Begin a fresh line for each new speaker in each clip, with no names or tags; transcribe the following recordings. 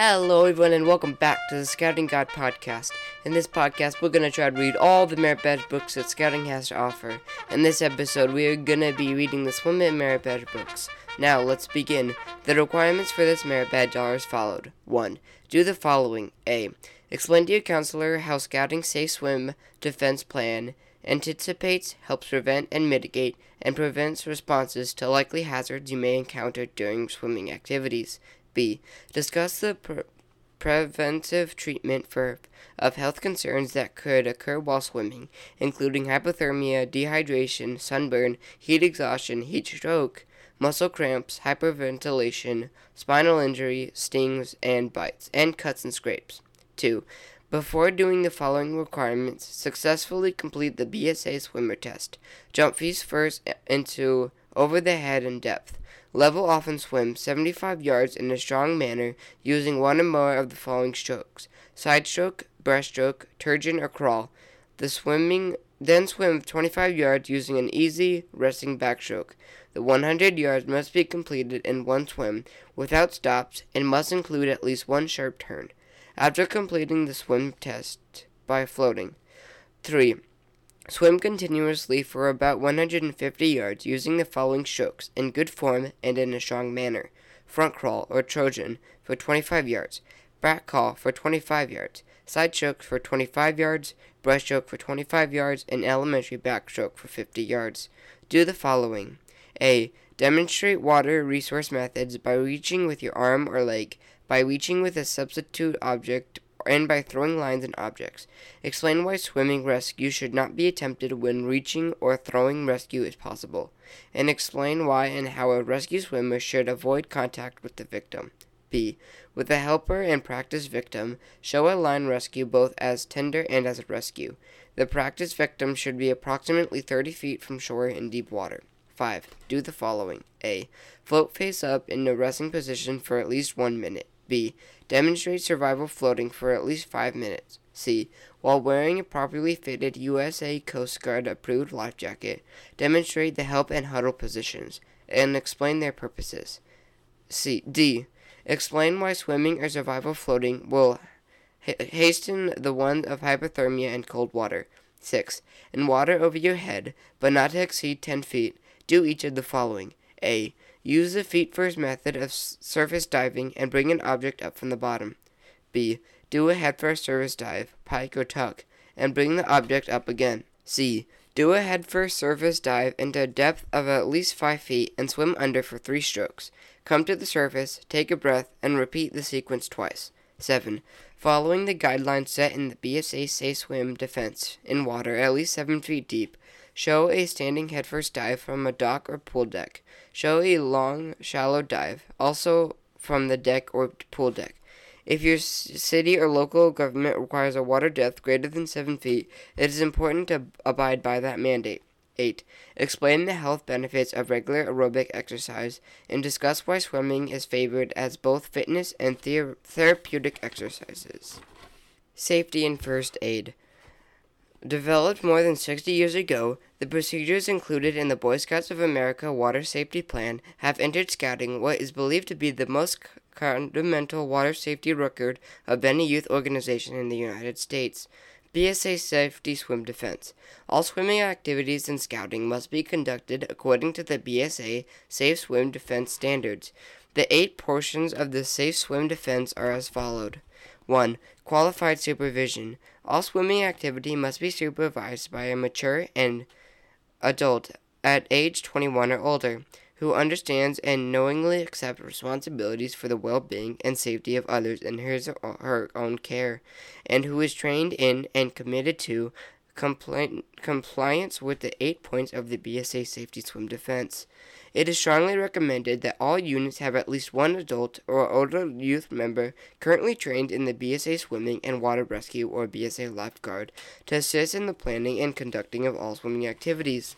Hello, everyone, and welcome back to the Scouting Guide podcast. In this podcast, we're going to try to read all the merit badge books that Scouting has to offer. In this episode, we are going to be reading the Swim Merit Badge books. Now, let's begin. The requirements for this merit badge are as followed 1. Do the following A. Explain to your counselor how Scouting Safe Swim Defense Plan anticipates, helps prevent and mitigate, and prevents responses to likely hazards you may encounter during swimming activities. B. Discuss the pre- preventive treatment for of health concerns that could occur while swimming, including hypothermia, dehydration, sunburn, heat exhaustion, heat stroke, muscle cramps, hyperventilation, spinal injury, stings and bites, and cuts and scrapes. 2. Before doing the following requirements, successfully complete the BSA swimmer test. Jump face first into over the head in depth. Level often and swim 75 yards in a strong manner using one or more of the following strokes side stroke, breaststroke, trudgen, or crawl. The swimming then swim 25 yards using an easy resting backstroke. The 100 yards must be completed in one swim without stops and must include at least one sharp turn after completing the swim test by floating. 3. Swim continuously for about 150 yards using the following strokes in good form and in a strong manner. Front crawl or trudgen for 25 yards, back crawl for 25 yards, side stroke for 25 yards, breaststroke for 25 yards, and elementary backstroke for 50 yards. Do the following. A. Demonstrate water resource methods by reaching with your arm or leg, by reaching with a substitute object, and by throwing lines and objects. Explain why swimming rescue should not be attempted when reaching or throwing rescue is possible. And explain why and how a rescue swimmer should avoid contact with the victim. B. With a helper and practice victim, show a line rescue both as tender and as a rescue. The practice victim should be approximately 30 feet from shore in deep water. 5. Do the following A. Float face up in a resting position for at least one minute. B. Demonstrate survival floating for at least 5 minutes. C. While wearing a properly fitted USA Coast Guard approved life jacket, demonstrate the help and huddle positions and explain their purposes. C. D. Explain why swimming or survival floating will ha- hasten the one of hypothermia and cold water. 6. In water over your head, but not to exceed 10 feet, do each of the following. A. Use the feet first method of surface diving and bring an object up from the bottom. B. Do a head first surface dive, pike or tuck, and bring the object up again. C. Do a head first surface dive into a depth of at least 5 feet and swim under for 3 strokes. Come to the surface, take a breath, and repeat the sequence twice. 7. Following the guidelines set in the BSA Safe Swim Defense in water at least 7 feet deep, show a standing headfirst dive from a dock or pool deck. Show a long, shallow dive, also from the deck or pool deck. If your city or local government requires a water depth greater than 7 feet, it is important to abide by that mandate. 8. Explain the health benefits of regular aerobic exercise and discuss why swimming is favored as both fitness and thera- therapeutic exercises. Safety and first aid. Developed more than 60 years ago, the procedures included in the Boy Scouts of America Water Safety Plan have entered scouting what is believed to be the most fundamental water safety record of any youth organization in the United States. BSA Safety Swim Defense. All swimming activities in scouting must be conducted according to the BSA Safe Swim Defense standards. The eight portions of the Safe Swim Defense are as followed 1. Qualified supervision. All swimming activity must be supervised by a mature and adult at age 21 or older who understands and knowingly accepts responsibilities for the well-being and safety of others in his or her own care, and who is trained in and committed to compli- compliance with the eight points of the BSA Safety Swim Defense. It is strongly recommended that all units have at least one adult or older youth member currently trained in the BSA Swimming and Water Rescue or BSA Lifeguard to assist in the planning and conducting of all swimming activities.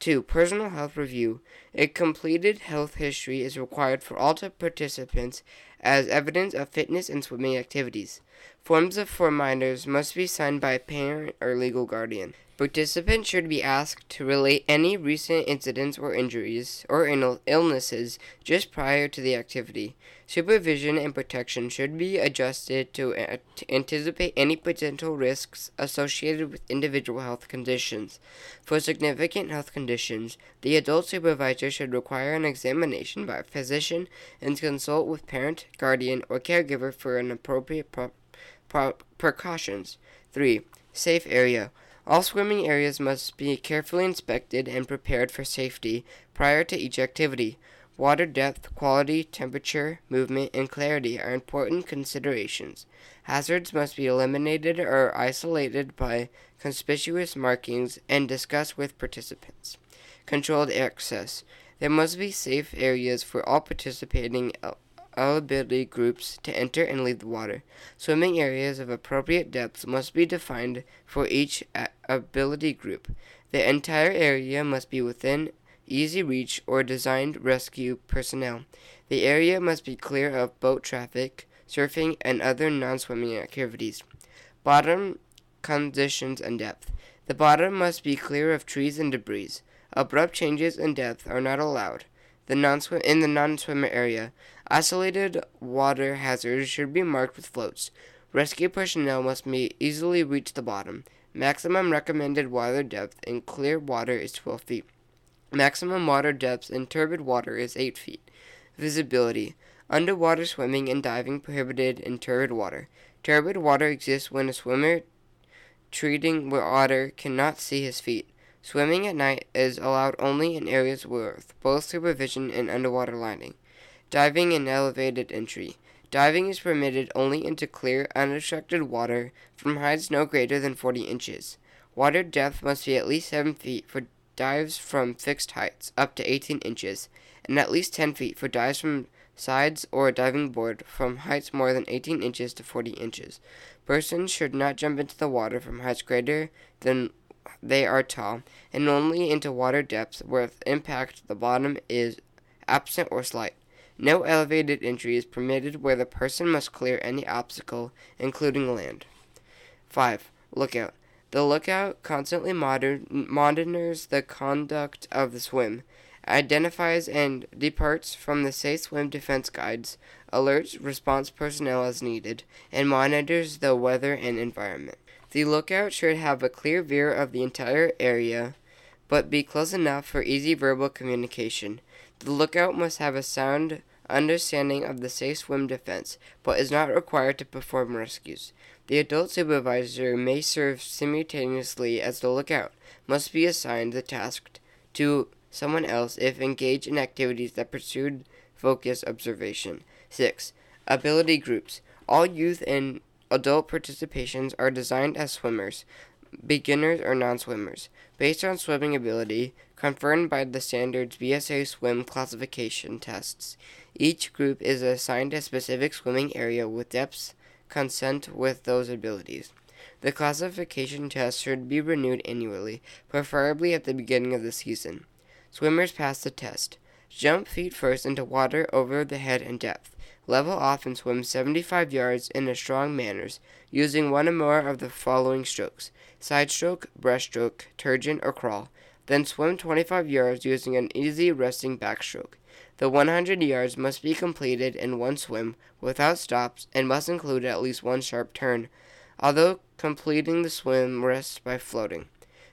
2. Personal health review. A completed health history is required for all participants as evidence of fitness in swimming activities. Forms of for minors must be signed by a parent or legal guardian. Participants should be asked to relate any recent incidents or injuries or illnesses just prior to the activity. Supervision and protection should be adjusted to, uh, to anticipate any potential risks associated with individual health conditions. For significant health conditions, the adult supervisor should require an examination by a physician and consult with guardian, or caregiver for an appropriate pro- pro- precautions. 3. Safe area. All swimming areas must be carefully inspected and prepared for safety prior to each activity. Water depth, quality, temperature, movement, and clarity are important considerations. Hazards must be eliminated or isolated by conspicuous markings and discussed with participants. Controlled access. There must be safe areas for all participating ability groups to enter and leave the water. Swimming areas of appropriate depths must be defined for each ability group. The entire area must be within easy reach or designed rescue personnel. The area must be clear of boat traffic, surfing, and other non swimming activities. Bottom conditions and depth. The bottom must be clear of trees and debris. Abrupt changes in depth are not allowed. The non in the non-swimmer area, isolated water hazards should be marked with floats. Rescue personnel must be easily reach the bottom. Maximum recommended water depth in clear water is 12 feet. Maximum water depth in turbid water is 8 feet. Visibility. Underwater swimming and diving prohibited in turbid water. Turbid water exists when a swimmer treating water cannot see his feet. Swimming at night is allowed only in areas with both supervision and underwater lighting. Diving and elevated entry. Diving is permitted only into clear, unobstructed water from heights no greater than 40 inches. Water depth must be at least 7 feet for dives from fixed heights, up to 18 inches, and at least 10 feet for dives from sides or a diving board from heights more than 18 inches to 40 inches. Persons should not jump into the water from heights greater than they are tall, and only into water depths where impact the bottom is absent or slight. No elevated entry is permitted where the person must clear any obstacle, including land. 5. Lookout. The lookout constantly monitors the conduct of the swim, identifies and departs from the safe swim defense guides, alerts response personnel as needed, and monitors the weather and environment. The lookout should have a clear view of the entire area, but be close enough for easy verbal communication. The lookout must have a sound understanding of the safe swim defense, but is not required to perform rescues. The adult supervisor may serve simultaneously as the lookout, must be assigned the task to someone else if engaged in activities that pursue focus observation. 6. Ability groups. All youth and Adult participations are designed as swimmers, beginners or non swimmers, based on swimming ability confirmed by the standards BSA swim classification tests. Each group is assigned a specific swimming area with depths consent with those abilities. The classification test should be renewed annually, preferably at the beginning of the season. Swimmers pass the test. Jump feet first into water over the head and depth. Level off and swim 75 yards in a strong manner, using one or more of the following strokes side stroke, breaststroke, trudgen, or crawl. Then swim 25 yards using an easy resting backstroke. The 100 yards must be completed in one swim without stops and must include at least one sharp turn, although completing the swim rests by floating.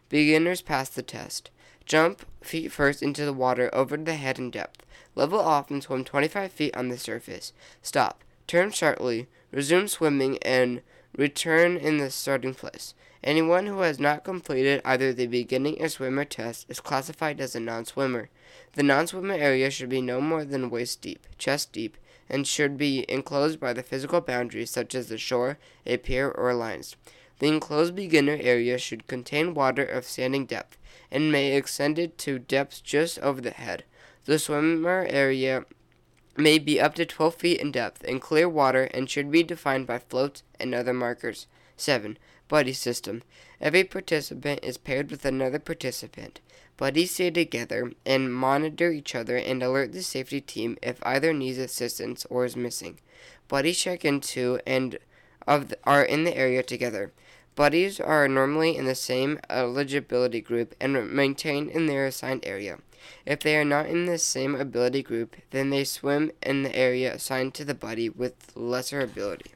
Beginners pass the test. Jump feet first into the water over the head in depth. Level off and swim 25 feet on the surface. Stop. Turn sharply. Resume swimming and return in the starting place. Anyone who has not completed either the beginning or swimmer test is classified as a non swimmer. The non swimmer area should be no more than waist deep, chest deep, and should be enclosed by the physical boundaries such as the shore, a pier, or lines. The enclosed beginner area should contain water of standing depth and may extend it to depths just over the head. The swimmer area may be up to 12 feet in depth in clear water and should be defined by floats and other markers. 7. Buddy system. Every participant is paired with another participant. Buddies stay together and monitor each other and alert the safety team if either needs assistance or is missing. Buddies check into and of the, are in the area together. Buddies are normally in the same eligibility group and maintained in their assigned area. If they are not in the same ability group, then they swim in the area assigned to the buddy with lesser ability.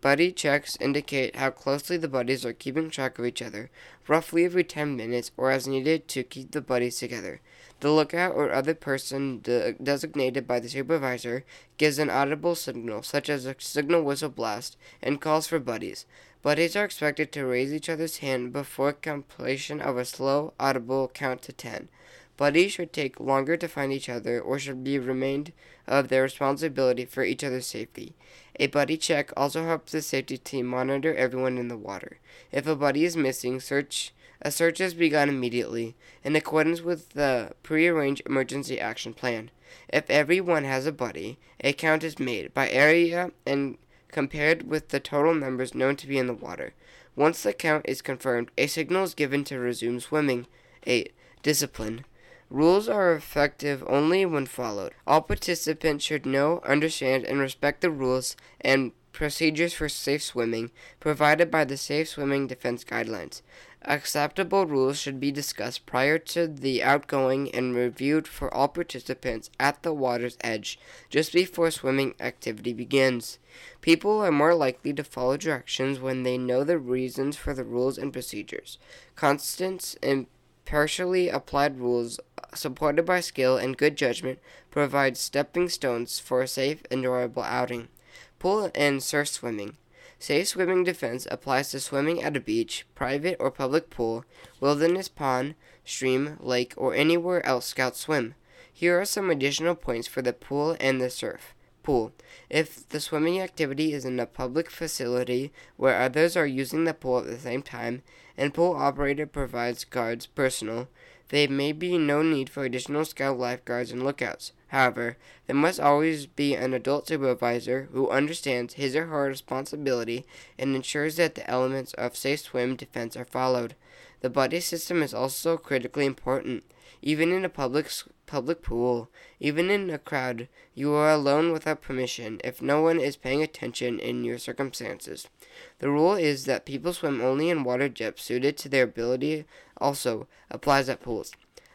Buddy checks indicate how closely the buddies are keeping track of each other, roughly every 10 minutes or as needed to keep the buddies together. The lookout or other person de- designated by the supervisor gives an audible signal, such as a signal whistle blast, and calls for buddies. Buddies are expected to raise each other's hand before completion of a slow, audible count to 10. Buddies should take longer to find each other or should be remained of their responsibility for each other's safety. A buddy check also helps the safety team monitor everyone in the water. If a buddy is missing, search a search is begun immediately in accordance with the prearranged emergency action plan. If everyone has a buddy, a count is made by area and compared with the total numbers known to be in the water. Once the count is confirmed, a signal is given to resume swimming. 8. Discipline. Rules are effective only when followed. All participants should know, understand, and respect the rules and procedures for safe swimming provided by the Safe Swimming Defense Guidelines. Acceptable rules should be discussed prior to the outgoing and reviewed for all participants at the water's edge just before swimming activity begins. People are more likely to follow directions when they know the reasons for the rules and procedures. Constant and partially applied rules supported by skill and good judgment, provide stepping stones for a safe, enjoyable outing. Pool and surf swimming. Safe swimming defense applies to swimming at a beach, private or public pool, wilderness pond, stream, lake, or anywhere else scouts swim. Here are some additional points for the pool and the surf. Pool. If the swimming activity is in a public facility where others are using the pool at the same time, and pool operator provides guards personal, there may be no need for additional scout lifeguards and lookouts. However, there must always be an adult supervisor who understands his or her responsibility and ensures that the elements of safe swim defense are followed. The buddy system is also critically important. Even in a public public pool, even in a crowd, you are alone without permission if no one is paying attention in your circumstances. The rule is that people swim only in water depths suited to their ability also applies at pools.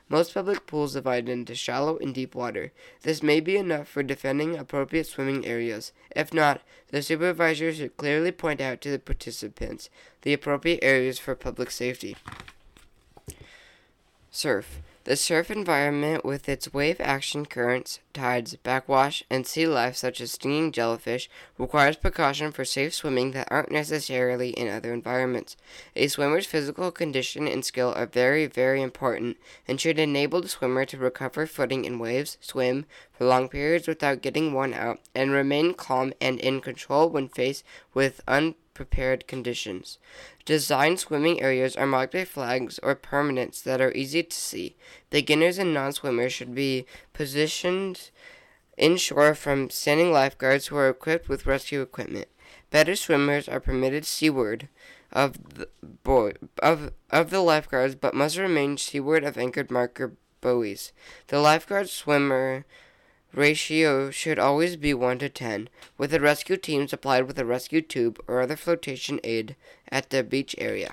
Most public pools divide into shallow and deep water. This may be enough for defending appropriate swimming areas. If not, the supervisor should clearly point out to the participants the appropriate areas for public safety. Surf. The surf environment, with its wave action currents, tides, backwash, and sea life such as stinging jellyfish, requires precaution for safe swimming that aren't necessarily in other environments. A swimmer's physical condition and skill are very, very important and should enable the swimmer to recover footing in waves, swim for long periods without getting worn out, and remain calm and in control when faced with un prepared conditions. Designed swimming areas are marked by flags or permanents that are easy to see. Beginners and non swimmers should be positioned inshore from standing lifeguards who are equipped with rescue equipment. Better swimmers are permitted seaward of the boy, of of the lifeguards, but must remain seaward of anchored marker buoys. The lifeguard swimmer ratio should always be 1 to 10, with the rescue team supplied with a rescue tube or other flotation aid at the beach area.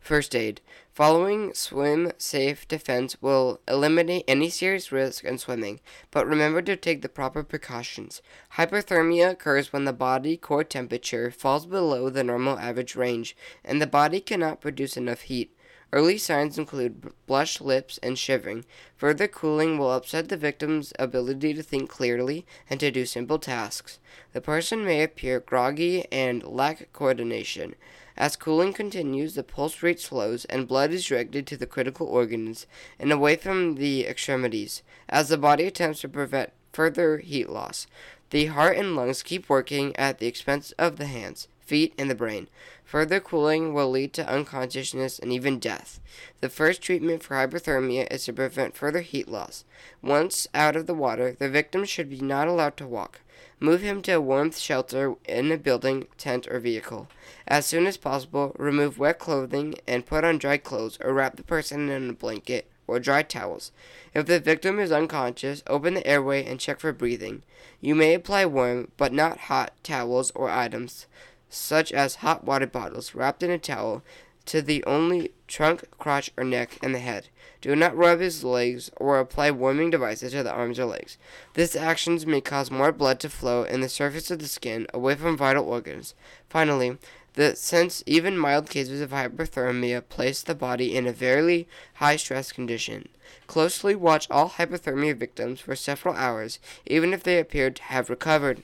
First aid. Following swim safe defense will eliminate any serious risk in swimming, but remember to take the proper precautions. Hypothermia occurs when the body core temperature falls below the normal average range, and the body cannot produce enough heat. Early signs include blushed lips and shivering. Further cooling will upset the victim's ability to think clearly and to do simple tasks. The person may appear groggy and lack coordination. As cooling continues, the pulse rate slows and blood is directed to the critical organs and away from the extremities, as the body attempts to prevent further heat loss. The heart and lungs keep working at the expense of the hands feet, and the brain. Further cooling will lead to unconsciousness and even death. The first treatment for hypothermia is to prevent further heat loss. Once out of the water, the victim should be not allowed to walk. Move him to a warm shelter in a building, tent, or vehicle. As soon as possible, remove wet clothing and put on dry clothes or wrap the person in a blanket or dry towels. If the victim is unconscious, open the airway and check for breathing. You may apply warm, but not hot, towels or items such as hot water bottles wrapped in a towel, to the only trunk, crotch, or neck and the head. Do not rub his legs or apply warming devices to the arms or legs. This actions may cause more blood to flow in the surface of the skin away from vital organs. Finally, the, since even mild cases of hypothermia place the body in a very high stress condition, closely watch all hypothermia victims for several hours, even if they appear to have recovered.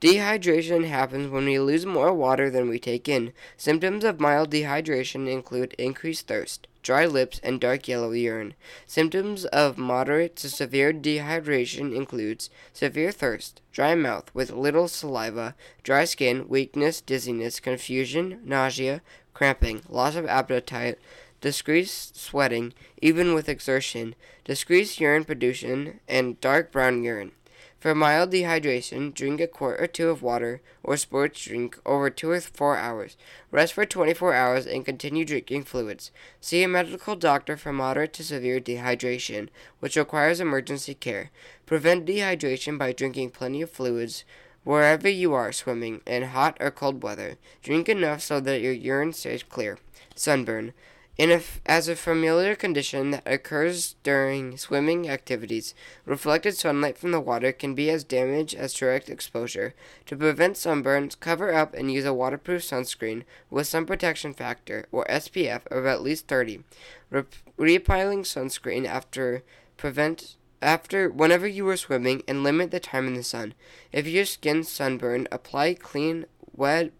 Dehydration happens when we lose more water than we take in. Symptoms of mild dehydration include increased thirst, dry lips, and dark yellow urine. Symptoms of moderate to severe dehydration includes severe thirst, dry mouth with little saliva, dry skin, weakness, dizziness, confusion, nausea, cramping, loss of appetite, decreased sweating, even with exertion, decreased urine production, and dark brown urine. For mild dehydration, drink a quart or two of water or sports drink over 2 or 4 hours. Rest for 24 hours and continue drinking fluids. See a medical doctor for moderate to severe dehydration, which requires emergency care. Prevent dehydration by drinking plenty of fluids wherever you are swimming in hot or cold weather. Drink enough so that your urine stays clear. Sunburn. A, as a familiar condition that occurs during swimming activities, reflected sunlight from the water can be as damage as direct exposure. To prevent sunburns, cover up and use a waterproof sunscreen with sun protection factor or SPF of at least 30. Re- reapplying sunscreen after prevent after whenever you are swimming and limit the time in the sun. If your skin sunburn, apply clean wet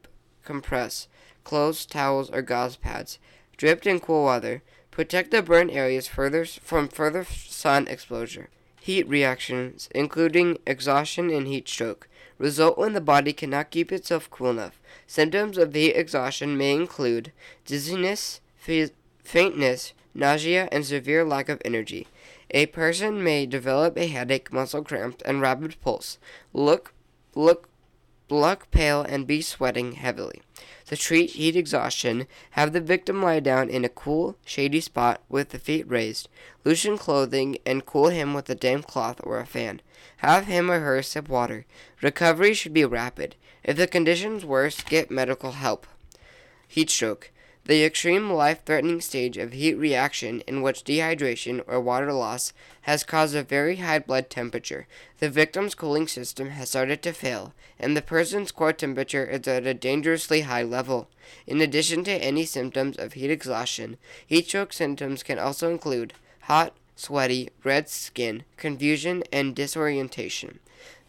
compress clothes, towels, or gauze pads dripped in cool water, protect the burn areas further from further sun exposure. Heat reactions, including exhaustion and heat stroke, result when the body cannot keep itself cool enough. Symptoms of heat exhaustion may include dizziness, faintness, nausea, and severe lack of energy. A person may develop a headache, muscle cramps, and rapid pulse. Look, look, look pale, and be sweating heavily. To treat heat exhaustion, have the victim lie down in a cool, shady spot with the feet raised. Loosen clothing and cool him with a damp cloth or a fan. Have him or her sip water. Recovery should be rapid. If the condition's worse, get medical help. Heat stroke. The extreme life threatening stage of heat reaction, in which dehydration or water loss has caused a very high blood temperature, the victim's cooling system has started to fail, and the person's core temperature is at a dangerously high level. In addition to any symptoms of heat exhaustion, heat stroke symptoms can also include hot, sweaty, red skin, confusion, and disorientation.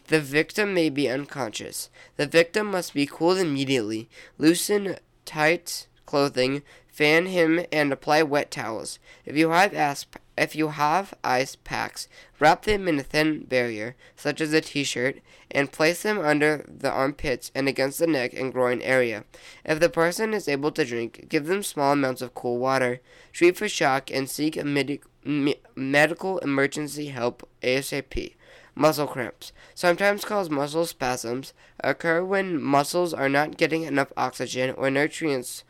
The victim may be unconscious. The victim must be cooled immediately. Loosen tight clothing, fan him, and apply wet towels. If you have ice, if you have ice packs, wrap them in a thin barrier, such as a t-shirt, and place them under the armpits and against the neck and groin area. If the person is able to drink, give them small amounts of cool water. Treat for shock and seek medi- me- medical emergency help ASAP. Muscle cramps, sometimes called muscle spasms, occur when muscles are not getting enough oxygen or nutrients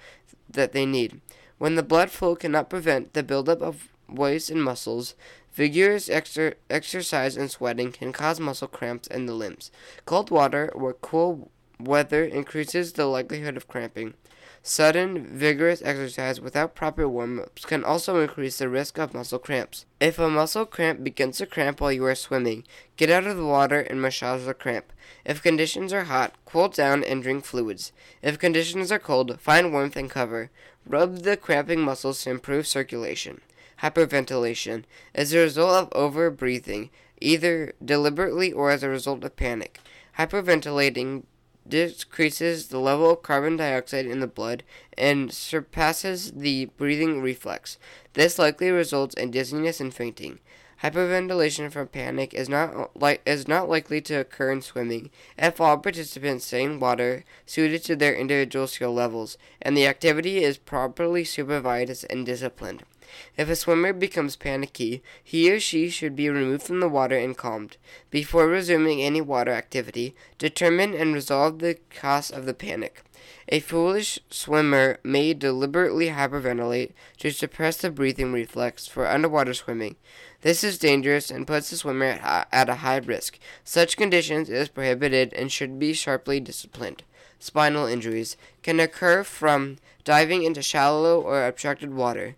that they need. When the blood flow cannot prevent the buildup of waste in muscles, vigorous exer- exercise and sweating can cause muscle cramps in the limbs. Cold water or cool weather increases the likelihood of cramping. Sudden, vigorous exercise without proper warm ups can also increase the risk of muscle cramps. If a muscle cramp begins to cramp while you are swimming, get out of the water and massage the cramp. If conditions are hot, cool down and drink fluids. If conditions are cold, find warmth and cover. Rub the cramping muscles to improve circulation. Hyperventilation is a result of over breathing, either deliberately or as a result of panic. Hyperventilating decreases the level of carbon dioxide in the blood and surpasses the breathing reflex. This likely results in dizziness and fainting. Hyperventilation from panic is not li- is not likely to occur in swimming if all participants stay in water suited to their individual skill levels and the activity is properly supervised and disciplined. If a swimmer becomes panicky, he or she should be removed from the water and calmed. Before resuming any water activity, determine and resolve the cause of the panic. A foolish swimmer may deliberately hyperventilate to suppress the breathing reflex for underwater swimming. This is dangerous and puts the swimmer at, a high risk. Such conditions is prohibited and should be sharply disciplined. Spinal injuries can occur from diving into shallow or obstructed water.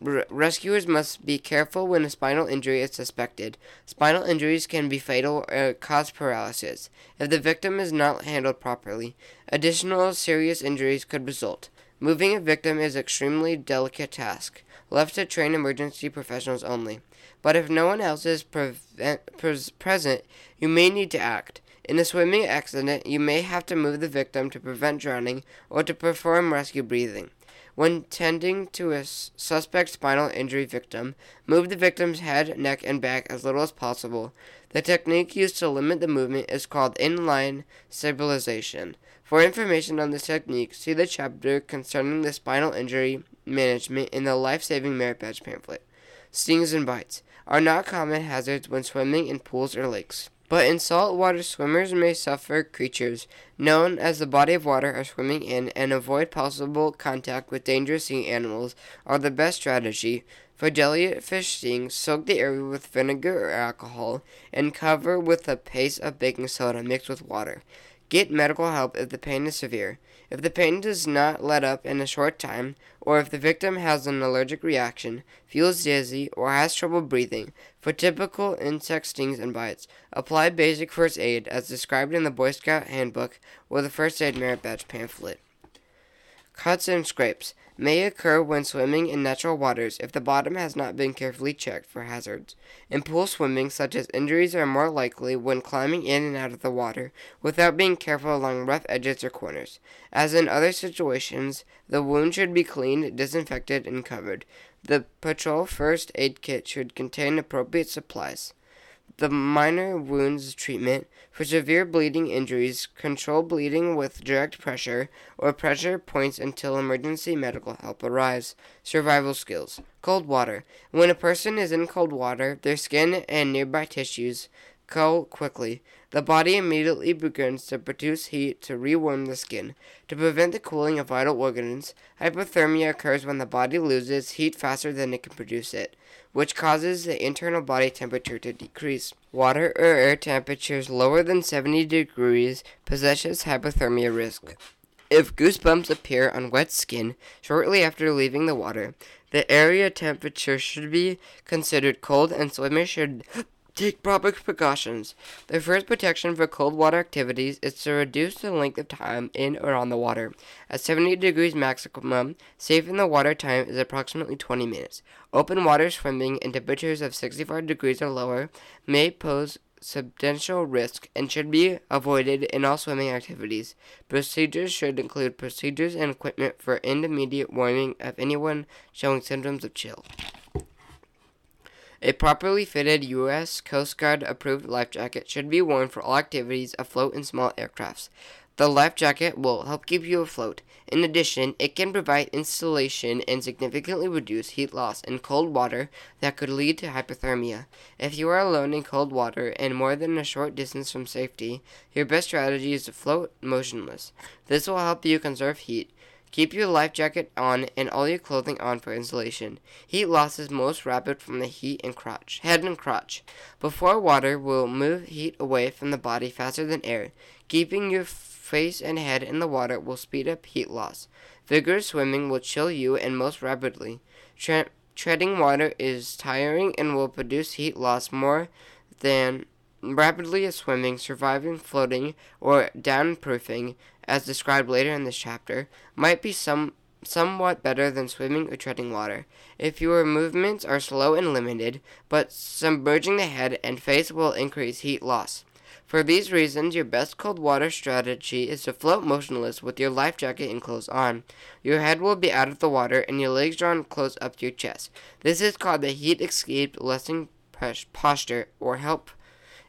Rescuers must be careful when a spinal injury is suspected. Spinal injuries can be fatal or cause paralysis. If the victim is not handled properly, additional serious injuries could result. Moving a victim is an extremely delicate task, left to trained emergency professionals only. But if no one else is prevent, pres- present, you may need to act. In a swimming accident, you may have to move the victim to prevent drowning or to perform rescue breathing. When tending to a suspect spinal injury victim, move the victim's head, neck, and back as little as possible. The technique used to limit the movement is called inline stabilization. For information on this technique, see the chapter concerning the spinal injury management in the Life Saving Merit Badge pamphlet. Stings and bites are not common hazards when swimming in pools or lakes. But in saltwater, swimmers may suffer creatures known as the body of water are swimming in and avoid possible contact with dangerous sea animals are the best strategy. For jellyfish stings, soak the area with vinegar or alcohol and cover with a paste of baking soda mixed with water. Get medical help if the pain is severe. If the pain does not let up in a short time, or if the victim has an allergic reaction, feels dizzy, or has trouble breathing, for typical insect stings and bites, apply basic first aid as described in the Boy Scout Handbook or the First Aid Merit Badge pamphlet. Cuts and scrapes may occur when swimming in natural waters if the bottom has not been carefully checked for hazards. In pool swimming, such as injuries are more likely when climbing in and out of the water without being careful along rough edges or corners. As in other situations, the wound should be cleaned, disinfected, and covered. The patrol first aid kit should contain appropriate supplies the minor wounds treatment for severe bleeding injuries, control bleeding with direct pressure or pressure points until emergency medical help arrives. Survival skills. Cold water. When a person is in cold water, their skin and nearby tissues cool quickly. The body immediately begins to produce heat to rewarm the skin. To prevent the cooling of vital organs, hypothermia occurs when the body loses heat faster than it can produce it which causes the internal body temperature to decrease. Water or air temperatures lower than 70 degrees possesses hypothermia risk. If goosebumps appear on wet skin shortly after leaving the water, the area temperature should be considered cold and swimmers should Take proper precautions. The first protection for cold water activities is to reduce the length of time in or on the water. At 70 degrees maximum, safe in the water time is approximately 20 minutes. Open water swimming in temperatures of 65 degrees or lower may pose substantial risk and should be avoided in all swimming activities. Procedures should include procedures and equipment for intermediate warming of anyone showing symptoms of chill. A properly fitted U.S. Coast Guard approved life jacket should be worn for all activities afloat in small aircrafts. The life jacket will help keep you afloat. In addition, it can provide insulation and significantly reduce heat loss in cold water that could lead to hypothermia. If you are alone in cold water and more than a short distance from safety, your best strategy is to float motionless. This will help you conserve heat. Keep your life jacket on and all your clothing on for insulation. Heat loss is most rapid from the heat and crotch, head and crotch. Before water will move heat away from the body faster than air. Keeping your face and head in the water will speed up heat loss. Vigorous swimming will chill you and most rapidly. Tre- treading water is tiring and will produce heat loss more than rapidly as swimming, surviving, floating, or drownproofing as described later in this chapter, might be some somewhat better than swimming or treading water. If your movements are slow and limited, but submerging the head and face will increase heat loss. For these reasons, your best cold water strategy is to float motionless with your life jacket and clothes on. Your head will be out of the water and your legs drawn close up to your chest. This is called the heat escape lessening posture or help.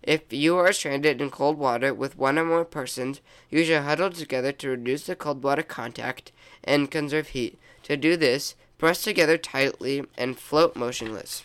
If you are stranded in cold water with one or more persons, you should huddle together to reduce the cold water contact and conserve heat. To do this, press together tightly and float motionless.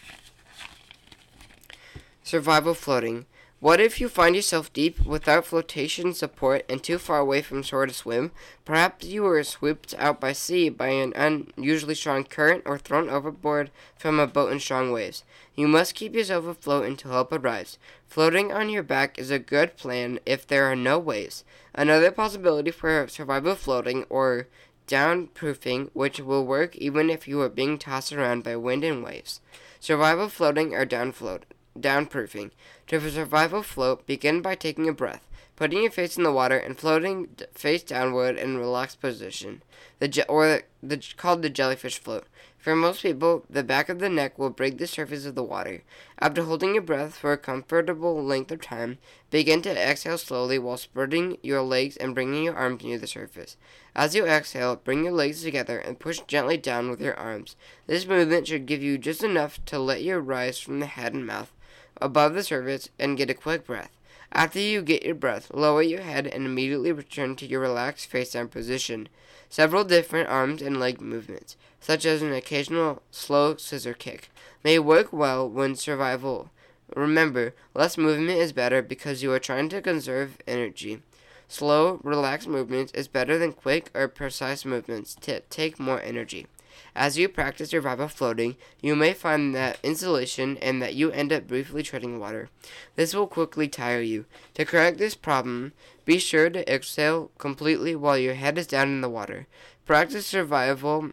Survival floating. What if you find yourself deep without flotation support and too far away from shore to swim? Perhaps you were swooped out by sea by an unusually strong current or thrown overboard from a boat in strong waves. You must keep yourself afloat until help arrives. Floating on your back is a good plan if there are no waves. Another possibility for survival floating or drownproofing, which will work even if you are being tossed around by wind and waves. Survival floating or down float, drownproofing. To a float, begin by taking a breath, putting your face in the water, and floating face downward in a relaxed position. The je- or the called the jellyfish float. For most people, the back of the neck will break the surface of the water. After holding your breath for a comfortable length of time, begin to exhale slowly while spreading your legs and bringing your arms near the surface. As you exhale, bring your legs together and push gently down with your arms. This movement should give you just enough to let you rise from the head and mouth above the surface and get a quick breath. After you get your breath, lower your head and immediately return to your relaxed face down position. Several different arms and leg movements, such as an occasional slow scissor kick, may work well when survival. Remember, less movement is better because you are trying to conserve energy. Slow, relaxed movements is better than quick or precise movements to take more energy. As you practice your survival floating, you may find that insulation and that you end up briefly treading water. This will quickly tire you. To correct this problem, be sure to exhale completely while your head is down in the water. Practice survival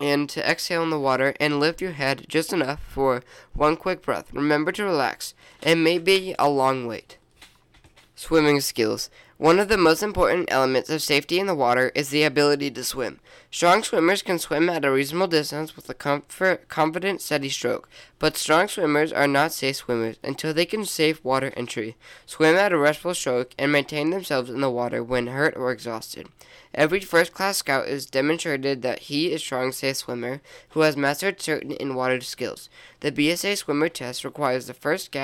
and to exhale in the water and lift your head just enough for one quick breath. Remember to relax. It may be a long wait. Swimming skills. One of the most important elements of safety in the water is the ability to swim. Strong swimmers can swim at a reasonable distance with a comfort, confident, steady stroke, but strong swimmers are not safe swimmers until they can save water entry, swim at a restful stroke, and maintain themselves in the water when hurt or exhausted. Every first class scout is demonstrated that he is strong, safe swimmer who has mastered certain in water skills. The BSA swimmer test requires the first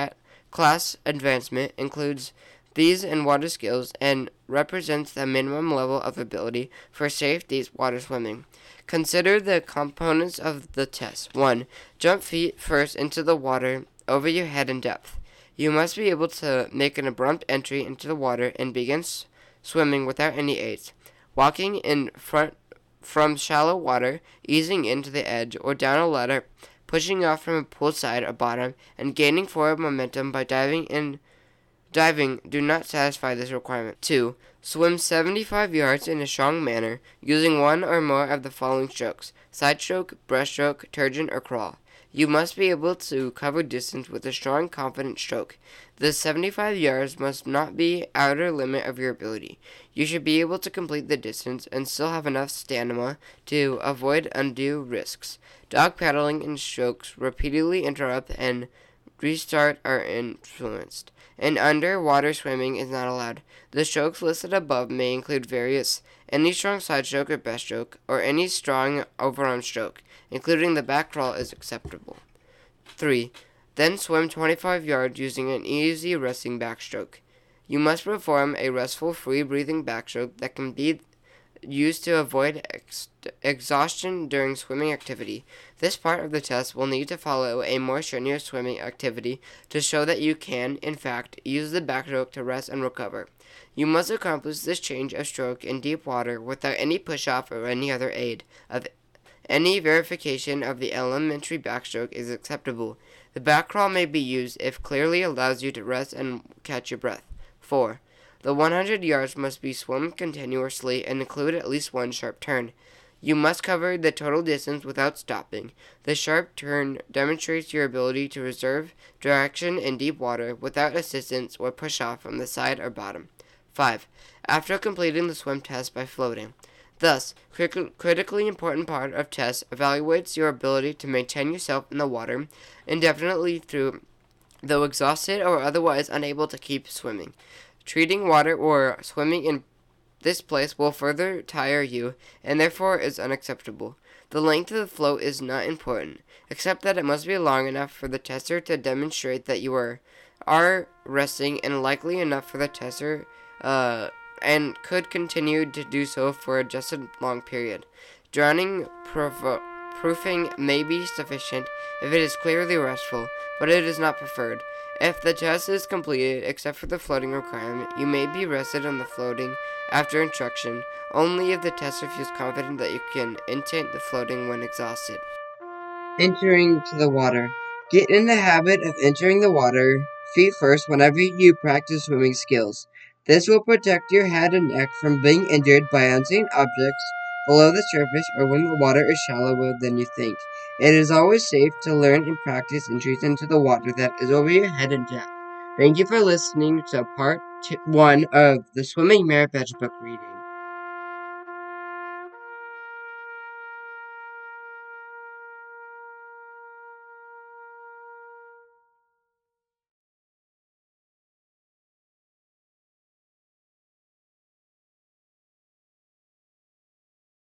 class advancement, includes these in water skills and represents the minimum level of ability for safe deep water swimming. Consider the components of the test. 1. Jump feet first into the water over your head in depth. You must be able to make an abrupt entry into the water and begin s- swimming without any aids. Walking in front from shallow water, easing into the edge or down a ladder, pushing off from a pool side or bottom, and gaining forward momentum by diving in Diving do not satisfy this requirement. 2. Swim 75 yards in a strong manner using one or more of the following strokes side stroke, breaststroke, trudgen, or crawl. You must be able to cover distance with a strong, confident stroke. The 75 yards must not be outer limit of your ability. You should be able to complete the distance and still have enough stamina to avoid undue risks. Dog paddling and strokes repeatedly interrupt and restart are influenced and underwater swimming is not allowed. The strokes listed above may include various any strong side stroke or breaststroke, or any strong overarm stroke, including the back crawl is acceptable. 3. Then swim 25 yards using an easy resting backstroke. You must perform a restful free breathing backstroke that can be used to avoid ex- exhaustion during swimming activity. This part of the test will need to follow a more strenuous swimming activity to show that you can, in fact, use the backstroke to rest and recover. You must accomplish this change of stroke in deep water without any push off or any other aid. Of any verification of the elementary backstroke is acceptable. The back crawl may be used if clearly allows you to rest and catch your breath. 4. The 100 yards must be swum continuously and include at least one sharp turn. You must cover the total distance without stopping. The sharp turn demonstrates your ability to reserve direction in deep water without assistance or push off from the side or bottom. 5. After completing the swim test by floating. Thus, crit- critically important part of test evaluates your ability to maintain yourself in the water indefinitely through though exhausted or otherwise unable to keep swimming. Treating water or swimming in this place will further tire you and therefore is unacceptable. The length of the float is not important, except that it must be long enough for the tester to demonstrate that you are are resting and likely enough for the tester uh, and could continue to do so for a just a long period. Drowning provo- proofing may be sufficient if it is clearly restful, but it is not preferred. If the test is completed, except for the floating requirement, you may be rested on the floating after instruction, only if the tester feels confident that you can intent the floating when exhausted.
Entering to the water. Get in the habit of entering the water feet first whenever you practice swimming skills. This will protect your head and neck from being injured by unseen objects below the surface or when the water is shallower than you think. It is always safe to learn and practice entries into the water that is over your head and depth. Thank you for listening to part one of the Swimming Merit Badge book reading.